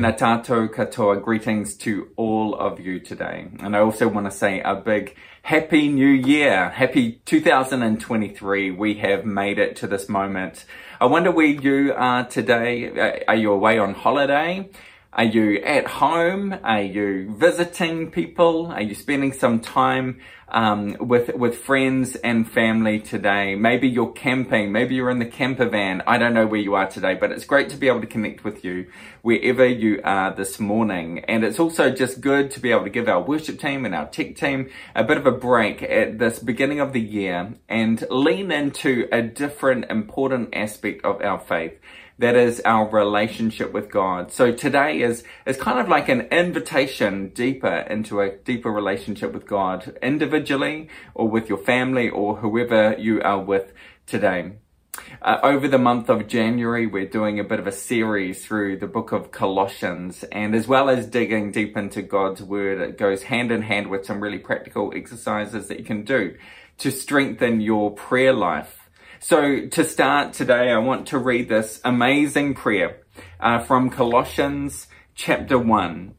Tēnā tātou katoa, greetings to all of you today. And I also want to say a big happy new year. Happy 2023. We have made it to this moment. I wonder where you are today. Uh, are you away on holiday? Are you at home? Are you visiting people? Are you spending some time um, with with friends and family today? Maybe you're camping. Maybe you're in the camper van. I don't know where you are today, but it's great to be able to connect with you wherever you are this morning. And it's also just good to be able to give our worship team and our tech team a bit of a break at this beginning of the year and lean into a different important aspect of our faith that is our relationship with God. So today is, is kind of like an invitation deeper into a deeper relationship with God, individually or with your family or whoever you are with today. Uh, over the month of January, we're doing a bit of a series through the book of Colossians, and as well as digging deep into God's word, it goes hand in hand with some really practical exercises that you can do to strengthen your prayer life so to start today, I want to read this amazing prayer uh, from Colossians chapter 1.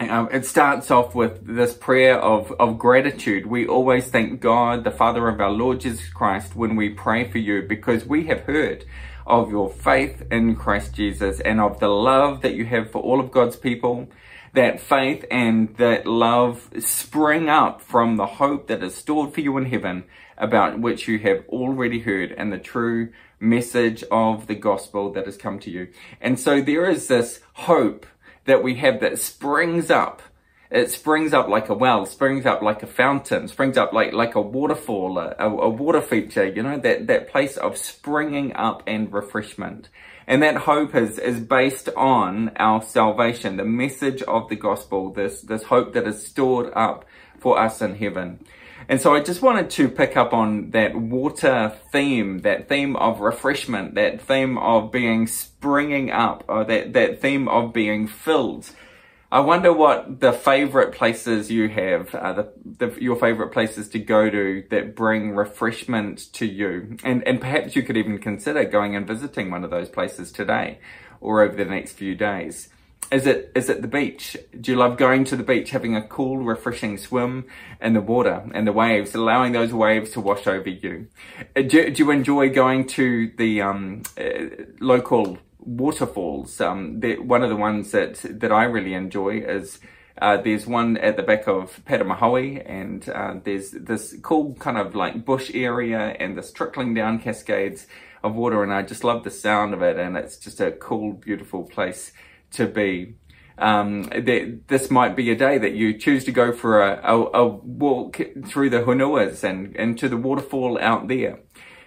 Uh, it starts off with this prayer of, of gratitude. We always thank God, the Father of our Lord Jesus Christ, when we pray for you because we have heard of your faith in Christ Jesus and of the love that you have for all of God's people. That faith and that love spring up from the hope that is stored for you in heaven about which you have already heard and the true message of the gospel that has come to you. And so there is this hope that we have that springs up. It springs up like a well, springs up like a fountain, springs up like, like a waterfall, a, a water feature, you know, that, that place of springing up and refreshment. And that hope is, is based on our salvation, the message of the gospel, this, this hope that is stored up for us in heaven. And so I just wanted to pick up on that water theme, that theme of refreshment, that theme of being springing up, or that, that theme of being filled. I wonder what the favorite places you have, uh, the, the, your favorite places to go to that bring refreshment to you. And, and perhaps you could even consider going and visiting one of those places today or over the next few days. Is it is it the beach? Do you love going to the beach, having a cool, refreshing swim in the water and the waves, allowing those waves to wash over you? Uh, do, do you enjoy going to the um, uh, local waterfalls? Um, one of the ones that that I really enjoy is uh, there's one at the back of Paramahoe, and uh, there's this cool kind of like bush area and this trickling down cascades of water, and I just love the sound of it, and it's just a cool, beautiful place to be. Um, that this might be a day that you choose to go for a, a, a walk through the hunuas and, and to the waterfall out there.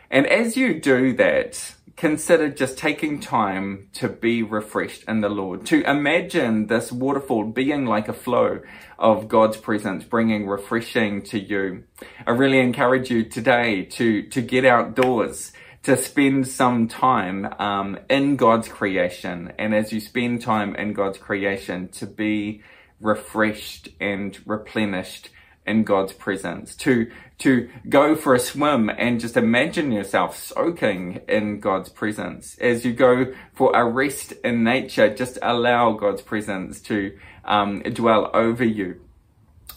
And as you do that, consider just taking time to be refreshed in the Lord, to imagine this waterfall being like a flow of God's presence, bringing refreshing to you. I really encourage you today to, to get outdoors to spend some time um, in God's creation. And as you spend time in God's creation, to be refreshed and replenished in God's presence, to, to go for a swim and just imagine yourself soaking in God's presence. As you go for a rest in nature, just allow God's presence to um, dwell over you.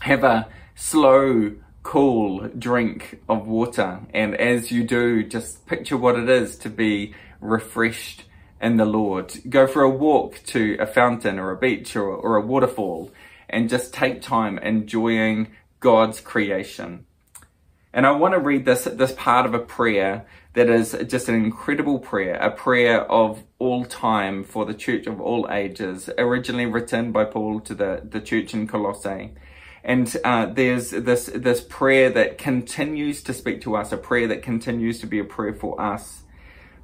Have a slow cool drink of water. And as you do, just picture what it is to be refreshed in the Lord. Go for a walk to a fountain or a beach or, or a waterfall and just take time enjoying God's creation. And I want to read this, this part of a prayer that is just an incredible prayer, a prayer of all time for the church of all ages, originally written by Paul to the, the church in Colossae. And uh, there's this this prayer that continues to speak to us, a prayer that continues to be a prayer for us.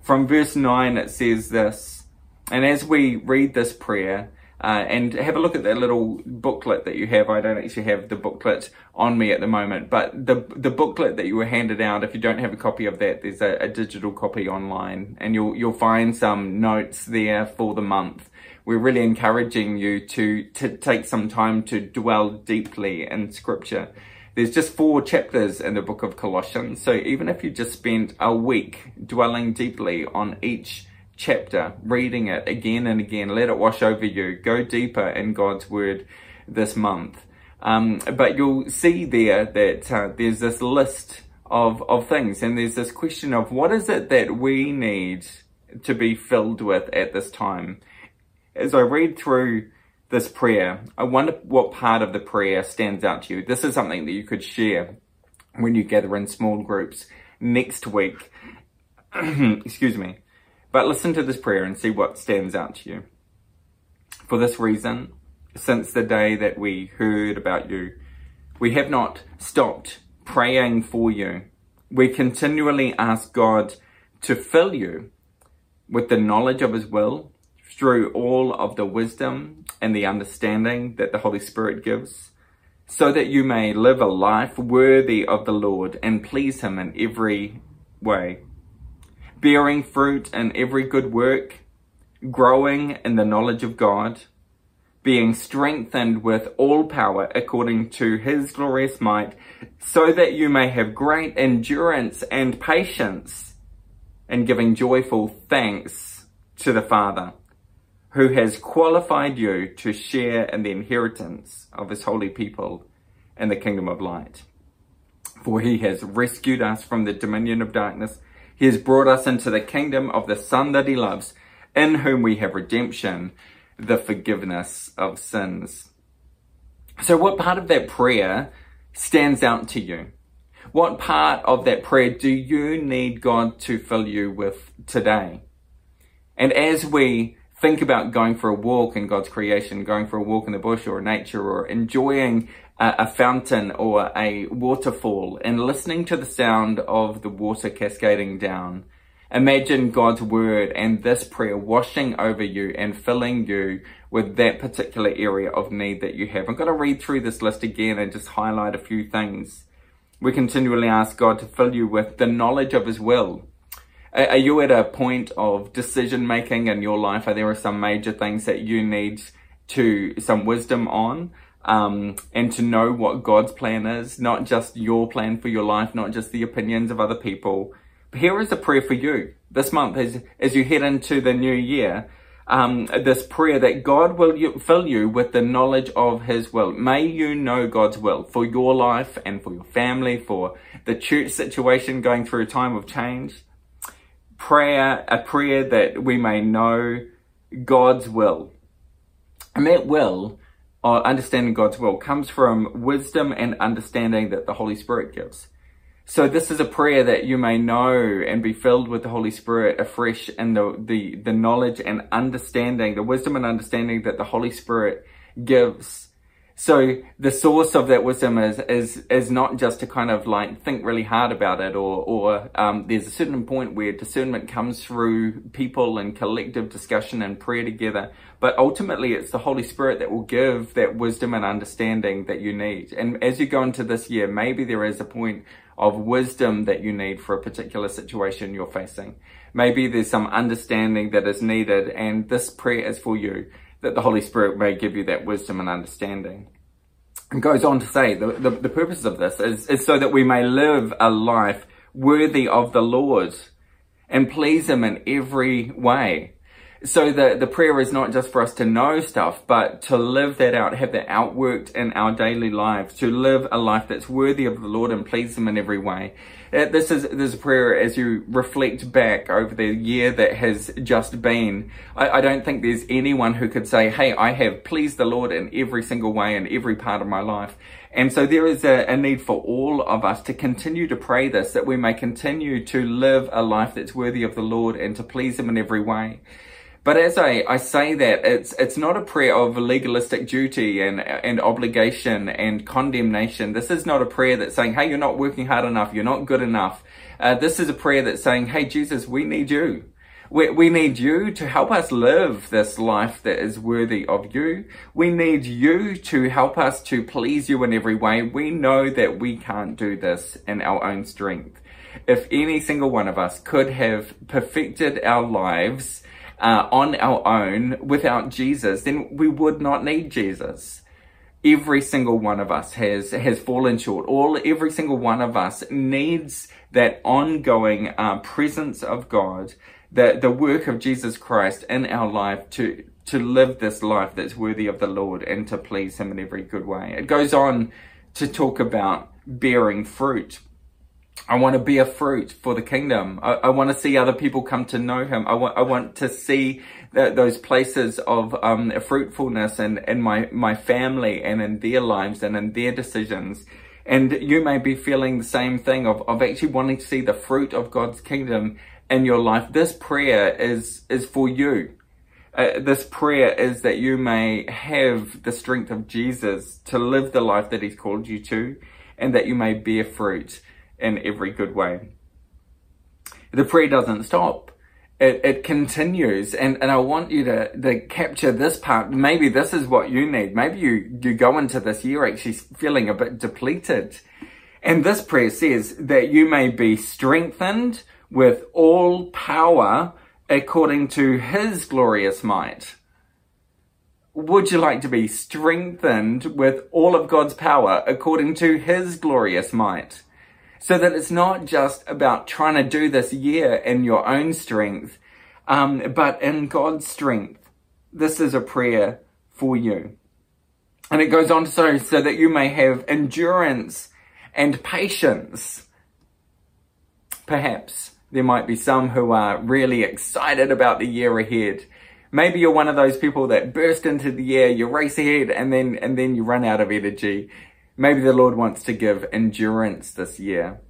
From verse nine, it says this, and as we read this prayer. Uh, and have a look at that little booklet that you have. I don't actually have the booklet on me at the moment, but the the booklet that you were handed out. If you don't have a copy of that, there's a, a digital copy online, and you'll you'll find some notes there for the month we're really encouraging you to, to take some time to dwell deeply in scripture. There's just four chapters in the book of Colossians. So even if you just spent a week dwelling deeply on each chapter, reading it again and again. Let it wash over you. Go deeper in God's word this month. Um, but you'll see there that uh, there's this list of, of things and there's this question of what is it that we need to be filled with at this time? As I read through this prayer, I wonder what part of the prayer stands out to you. This is something that you could share when you gather in small groups next week. Excuse me. But listen to this prayer and see what stands out to you. For this reason, since the day that we heard about you, we have not stopped praying for you. We continually ask God to fill you with the knowledge of His will through all of the wisdom and the understanding that the Holy Spirit gives, so that you may live a life worthy of the Lord and please Him in every way, bearing fruit in every good work, growing in the knowledge of God, being strengthened with all power according to His glorious might, so that you may have great endurance and patience, and giving joyful thanks to the Father who has qualified you to share in the inheritance of his holy people in the kingdom of light. For he has rescued us from the dominion of darkness. He has brought us into the kingdom of the Son that he loves, in whom we have redemption, the forgiveness of sins. So what part of that prayer stands out to you? What part of that prayer do you need God to fill you with today? And as we think about going for a walk in God's creation, going for a walk in the bush or nature or enjoying a, a, fountain or a waterfall and listening to the sound of the water cascading down. Imagine God's word and this prayer washing over you and filling you with that particular area of need that you have. I'm going to read through this list again and just highlight a few things. We continually ask God to fill you with the knowledge of His will are you at a point of decision making in your life? Are there some major things that you need to some wisdom on? Um, and to know what God's plan is, not just your plan for your life, not just the opinions of other people. But here is a prayer for you this month as, as you head into the new year. Um, this prayer that God will fill you with the knowledge of His will. May you know God's will for your life and for your family, for the church situation going through a time of change prayer, a prayer that we may know God's will. And that will, or understanding God's will, comes from wisdom and understanding that the Holy Spirit gives. So this is a prayer that you may know and be filled with the Holy Spirit afresh in the, the, the knowledge and understanding, the wisdom and understanding that the Holy Spirit gives so the source of that wisdom is is is not just to kind of like think really hard about it, or or um, there's a certain point where discernment comes through people and collective discussion and prayer together. But ultimately, it's the Holy Spirit that will give that wisdom and understanding that you need. And as you go into this year, maybe there is a point of wisdom that you need for a particular situation you're facing. Maybe there's some understanding that is needed, and this prayer is for you that the Holy Spirit may give you that wisdom and understanding. And goes on to say the, the, the purpose of this is, is so that we may live a life worthy of the Lord and please Him in every way. So the, the prayer is not just for us to know stuff, but to live that out, have that outworked in our daily lives, to live a life that's worthy of the Lord and please Him in every way. Uh, this is this prayer as you reflect back over the year that has just been. I, I don't think there's anyone who could say, "Hey, I have pleased the Lord in every single way in every part of my life." And so there is a, a, need for all of us to continue to pray this, that we may continue to live a life that's worthy of the Lord and to please Him in every way. But as I, I say that, it's, it's not a prayer of legalistic duty and, and obligation and condemnation. This is not a prayer that's saying, hey, you're not working hard enough, you're not good enough. Uh, this is a prayer that's saying, hey, Jesus, we need you. We, we need you to help us live this life that is worthy of you. We need you to help us to please you in every way. We know that we can't do this in our own strength. If any single one of us could have perfected our lives uh, on our own without Jesus, then we would not need Jesus. Every single one of us has has fallen short. All every single one of us needs that ongoing uh, presence of God the, the work of Jesus Christ in our life to, to live this life that's worthy of the Lord and to please Him in every good way. It goes on to talk about bearing fruit. I want to be a fruit for the kingdom. I, I want to see other people come to know Him. I want, I want to see those places of um, fruitfulness in, in my, my family and in their lives and in their decisions. And you may be feeling the same thing of, of actually wanting to see the fruit of God's kingdom in your life. This prayer is, is for you. Uh, this prayer is that you may have the strength of Jesus to live the life that he's called you to and that you may bear fruit in every good way. The prayer doesn't stop it, it continues and, and I want you to, to capture this part. Maybe this is what you need. Maybe you, you go into this year actually feeling a bit depleted. And this prayer says that you may be strengthened with all power according to his glorious might. Would you like to be strengthened with all of God's power according to his glorious might? So that it's not just about trying to do this year in your own strength, um, but in God's strength. This is a prayer for you. And it goes on to say, so that you may have endurance and patience. Perhaps there might be some who are really excited about the year ahead. Maybe you're one of those people that burst into the year, you race ahead and then, and then you run out of energy Maybe the Lord wants to give endurance this year.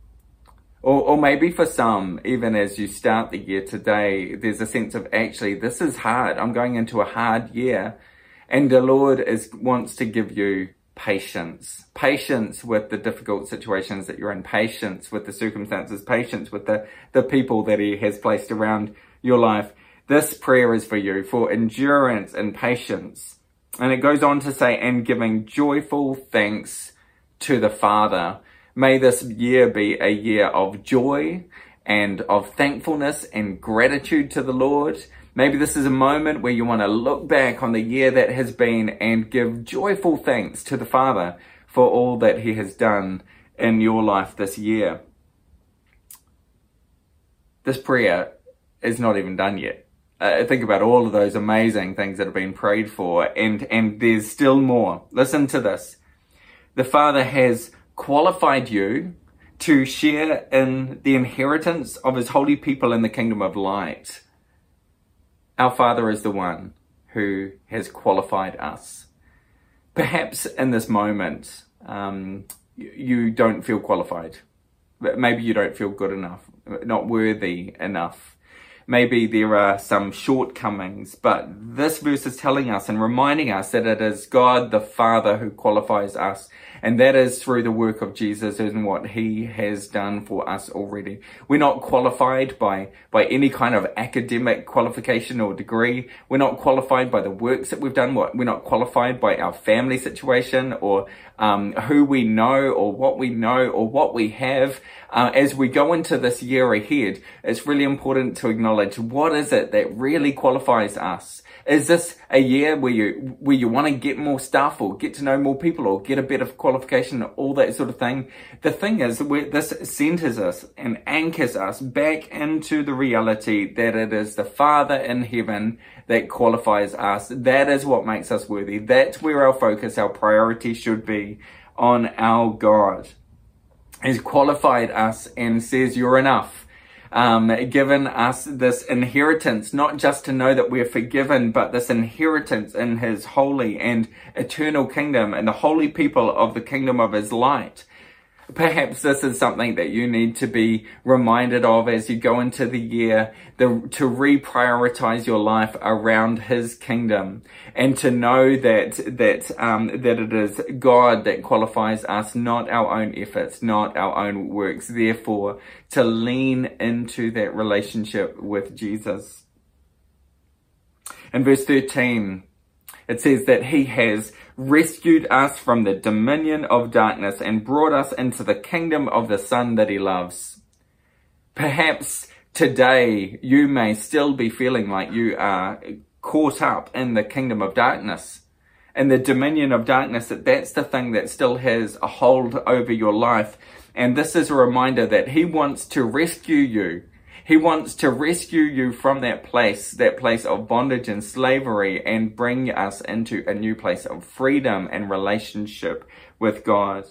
Or, or maybe for some, even as you start the year today, there's a sense of actually, this is hard. I'm going into a hard year. And the Lord is, wants to give you patience. Patience with the difficult situations that you're in. Patience with the circumstances. Patience with the, the people that He has placed around your life. This prayer is for you, for endurance and patience. And it goes on to say, and giving joyful thanks to the Father. May this year be a year of joy and of thankfulness and gratitude to the Lord. Maybe this is a moment where you want to look back on the year that has been and give joyful thanks to the Father for all that He has done in your life this year. This prayer is not even done yet. Uh, think about all of those amazing things that have been prayed for and, and there's still more. Listen to this the Father has qualified you to share in the inheritance of his holy people in the kingdom of light. Our Father is the one who has qualified us. Perhaps in this moment, um, you don't feel qualified. Maybe you don't feel good enough, not worthy enough maybe there are some shortcomings, but this verse is telling us and reminding us that it is God the Father who qualifies us. And that is through the work of Jesus and what he has done for us already. We're not qualified by, by any kind of academic qualification or degree. We're not qualified by the works that we've done. We're not qualified by our family situation or um, who we know or what we know or what we have. Uh, as we go into this year ahead, it's really important to acknowledge. What is it that really qualifies us? Is this a year where you where you want to get more stuff or get to know more people or get a of qualification, all that sort of thing? The thing is, where this centers us and anchors us back into the reality that it is the Father in heaven that qualifies us. That is what makes us worthy. That's where our focus, our priority should be on our God. He's qualified us and says you're enough um, given us this inheritance, not just to know that we're forgiven, but this inheritance in his holy and eternal kingdom and the holy people of the kingdom of his light. Perhaps this is something that you need to be reminded of as you go into the year, the, to reprioritize your life around His kingdom, and to know that that um, that it is God that qualifies us, not our own efforts, not our own works. Therefore, to lean into that relationship with Jesus. In verse thirteen, it says that He has rescued us from the dominion of darkness and brought us into the kingdom of the Son that he loves. Perhaps today you may still be feeling like you are caught up in the kingdom of darkness and the dominion of darkness, that that's the thing that still has a hold over your life. And this is a reminder that he wants to rescue you He wants to rescue you from that place, that place of bondage and slavery and bring us into a new place of freedom and relationship with God.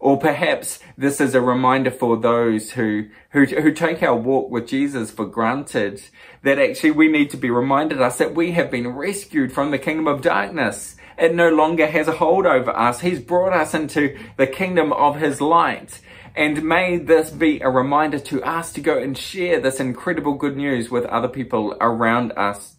Or perhaps this is a reminder for those who, who, who take our walk with Jesus for granted that actually we need to be reminded us that we have been rescued from the kingdom of darkness. It no longer has a hold over us. He's brought us into the kingdom of his light. And may this be a reminder to us to go and share this incredible good news with other people around us.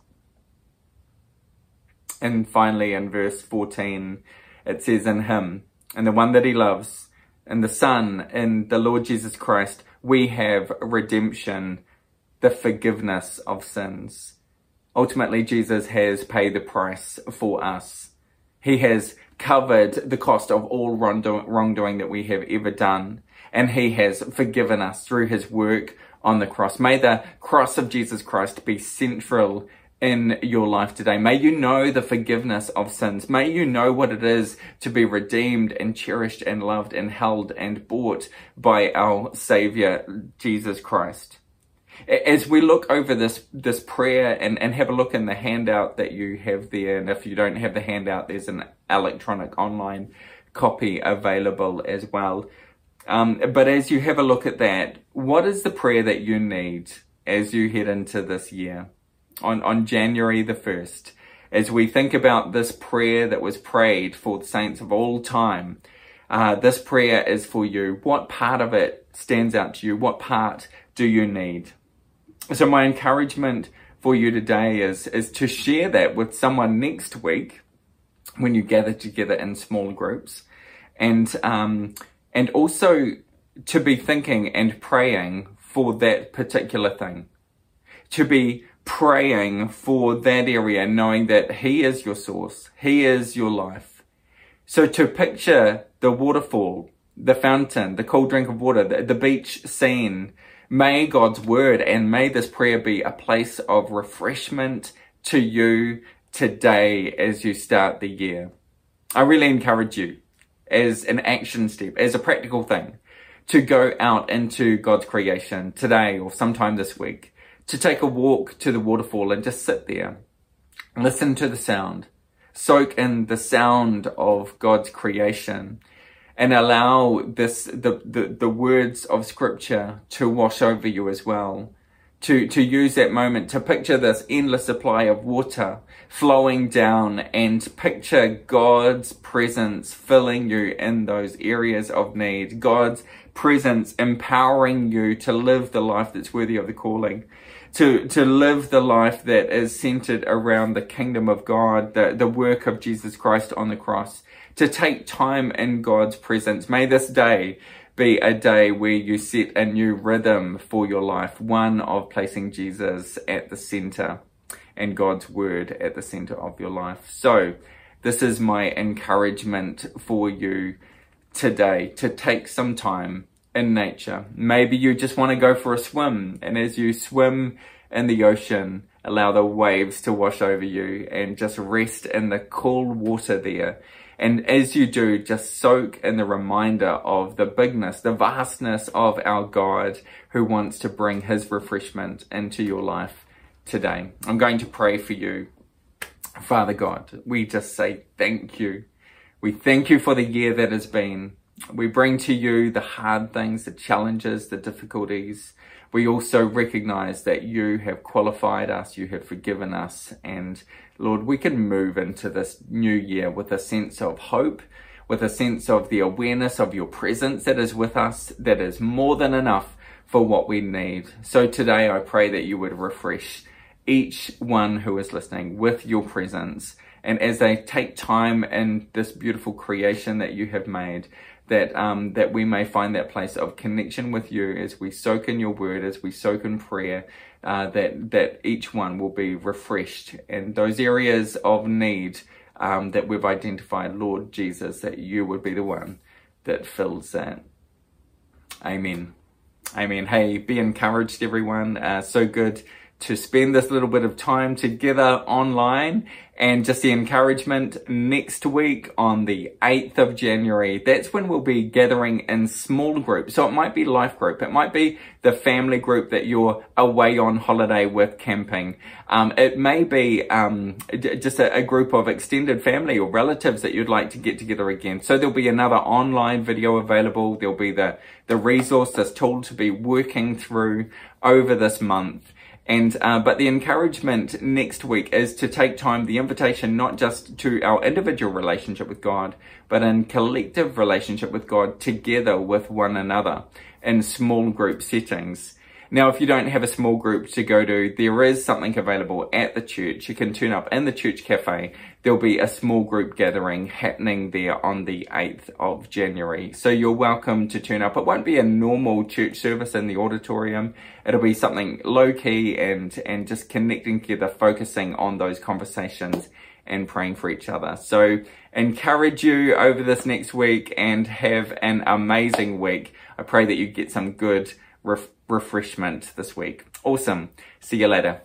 And finally, in verse 14, it says, In him, and the one that he loves, and the Son, in the Lord Jesus Christ, we have redemption, the forgiveness of sins. Ultimately, Jesus has paid the price for us. He has covered the cost of all wrongdoing that we have ever done and he has forgiven us through his work on the cross. May the cross of Jesus Christ be central in your life today. May you know the forgiveness of sins. May you know what it is to be redeemed and cherished and loved and held and bought by our Savior, Jesus Christ. As we look over this, this prayer and, and have a look in the handout that you have there, and if you don't have the handout, there's an electronic online copy available as well. Um, but as you have a look at that, what is the prayer that you need as you head into this year on, on January the 1st? As we think about this prayer that was prayed for the saints of all time, uh, this prayer is for you. What part of it stands out to you? What part do you need? So my encouragement for you today is, is to share that with someone next week when you gather together in small groups. And, um, and also to be thinking and praying for that particular thing. To be praying for that area, knowing that He is your source, He is your life. So to picture the waterfall, the fountain, the cold drink of water, the, the beach scene, may God's word and may this prayer be a place of refreshment to you today as you start the year. I really encourage you as an action step, as a practical thing, to go out into God's creation today or sometime this week, to take a walk to the waterfall and just sit there, listen to the sound, soak in the sound of God's creation, and allow this the, the, the words of scripture to wash over you as well to, to use that moment to picture this endless supply of water flowing down and picture God's presence filling you in those areas of need. God's presence empowering you to live the life that's worthy of the calling. To, to live the life that is centered around the kingdom of God, the, the work of Jesus Christ on the cross. To take time in God's presence. May this day be a day where you set a new rhythm for your life, one of placing Jesus at the center and God's word at the center of your life. So, this is my encouragement for you today to take some time in nature. Maybe you just want to go for a swim, and as you swim in the ocean, allow the waves to wash over you and just rest in the cool water there and as you do, just soak in the reminder of the bigness, the vastness of our God who wants to bring his refreshment into your life today. I'm going to pray for you. Father God, we just say thank you. We thank you for the year that has been. We bring to you the hard things, the challenges, the difficulties. We also recognize that you have qualified us, you have forgiven us, and Lord, we can move into this new year with a sense of hope, with a sense of the awareness of your presence that is with us, that is more than enough for what we need. So today I pray that you would refresh each one who is listening with your presence. And as they take time in this beautiful creation that you have made, that um, that we may find that place of connection with you as we soak in your word, as we soak in prayer, uh, that that each one will be refreshed, and those areas of need um, that we've identified, Lord Jesus, that you would be the one that fills that. Amen. Amen. Hey, be encouraged, everyone. Uh, so good to spend this little bit of time together online and just the encouragement next week on the 8th of January, that's when we'll be gathering in small groups. So it might be life group. It might be the family group that you're away on holiday with camping. Um, it may be um, just a, a group of extended family or relatives that you'd like to get together again. So there'll be another online video available. There'll be the, the resource, this tool to be working through over this month. And uh, but the encouragement next week is to take time, the invitation not just to our individual relationship with God, but in collective relationship with God together with one another in small group settings. Now, if you don't have a small group to go to, there is something available at the church. You can turn up in the church cafe. There'll be a small group gathering happening there on the 8th of January. So you're welcome to turn up. It won't be a normal church service in the auditorium. It'll be something low key and, and just connecting together, focusing on those conversations and praying for each other. So encourage you over this next week and have an amazing week. I pray that you get some good ref- refreshment this week. Awesome. See you later.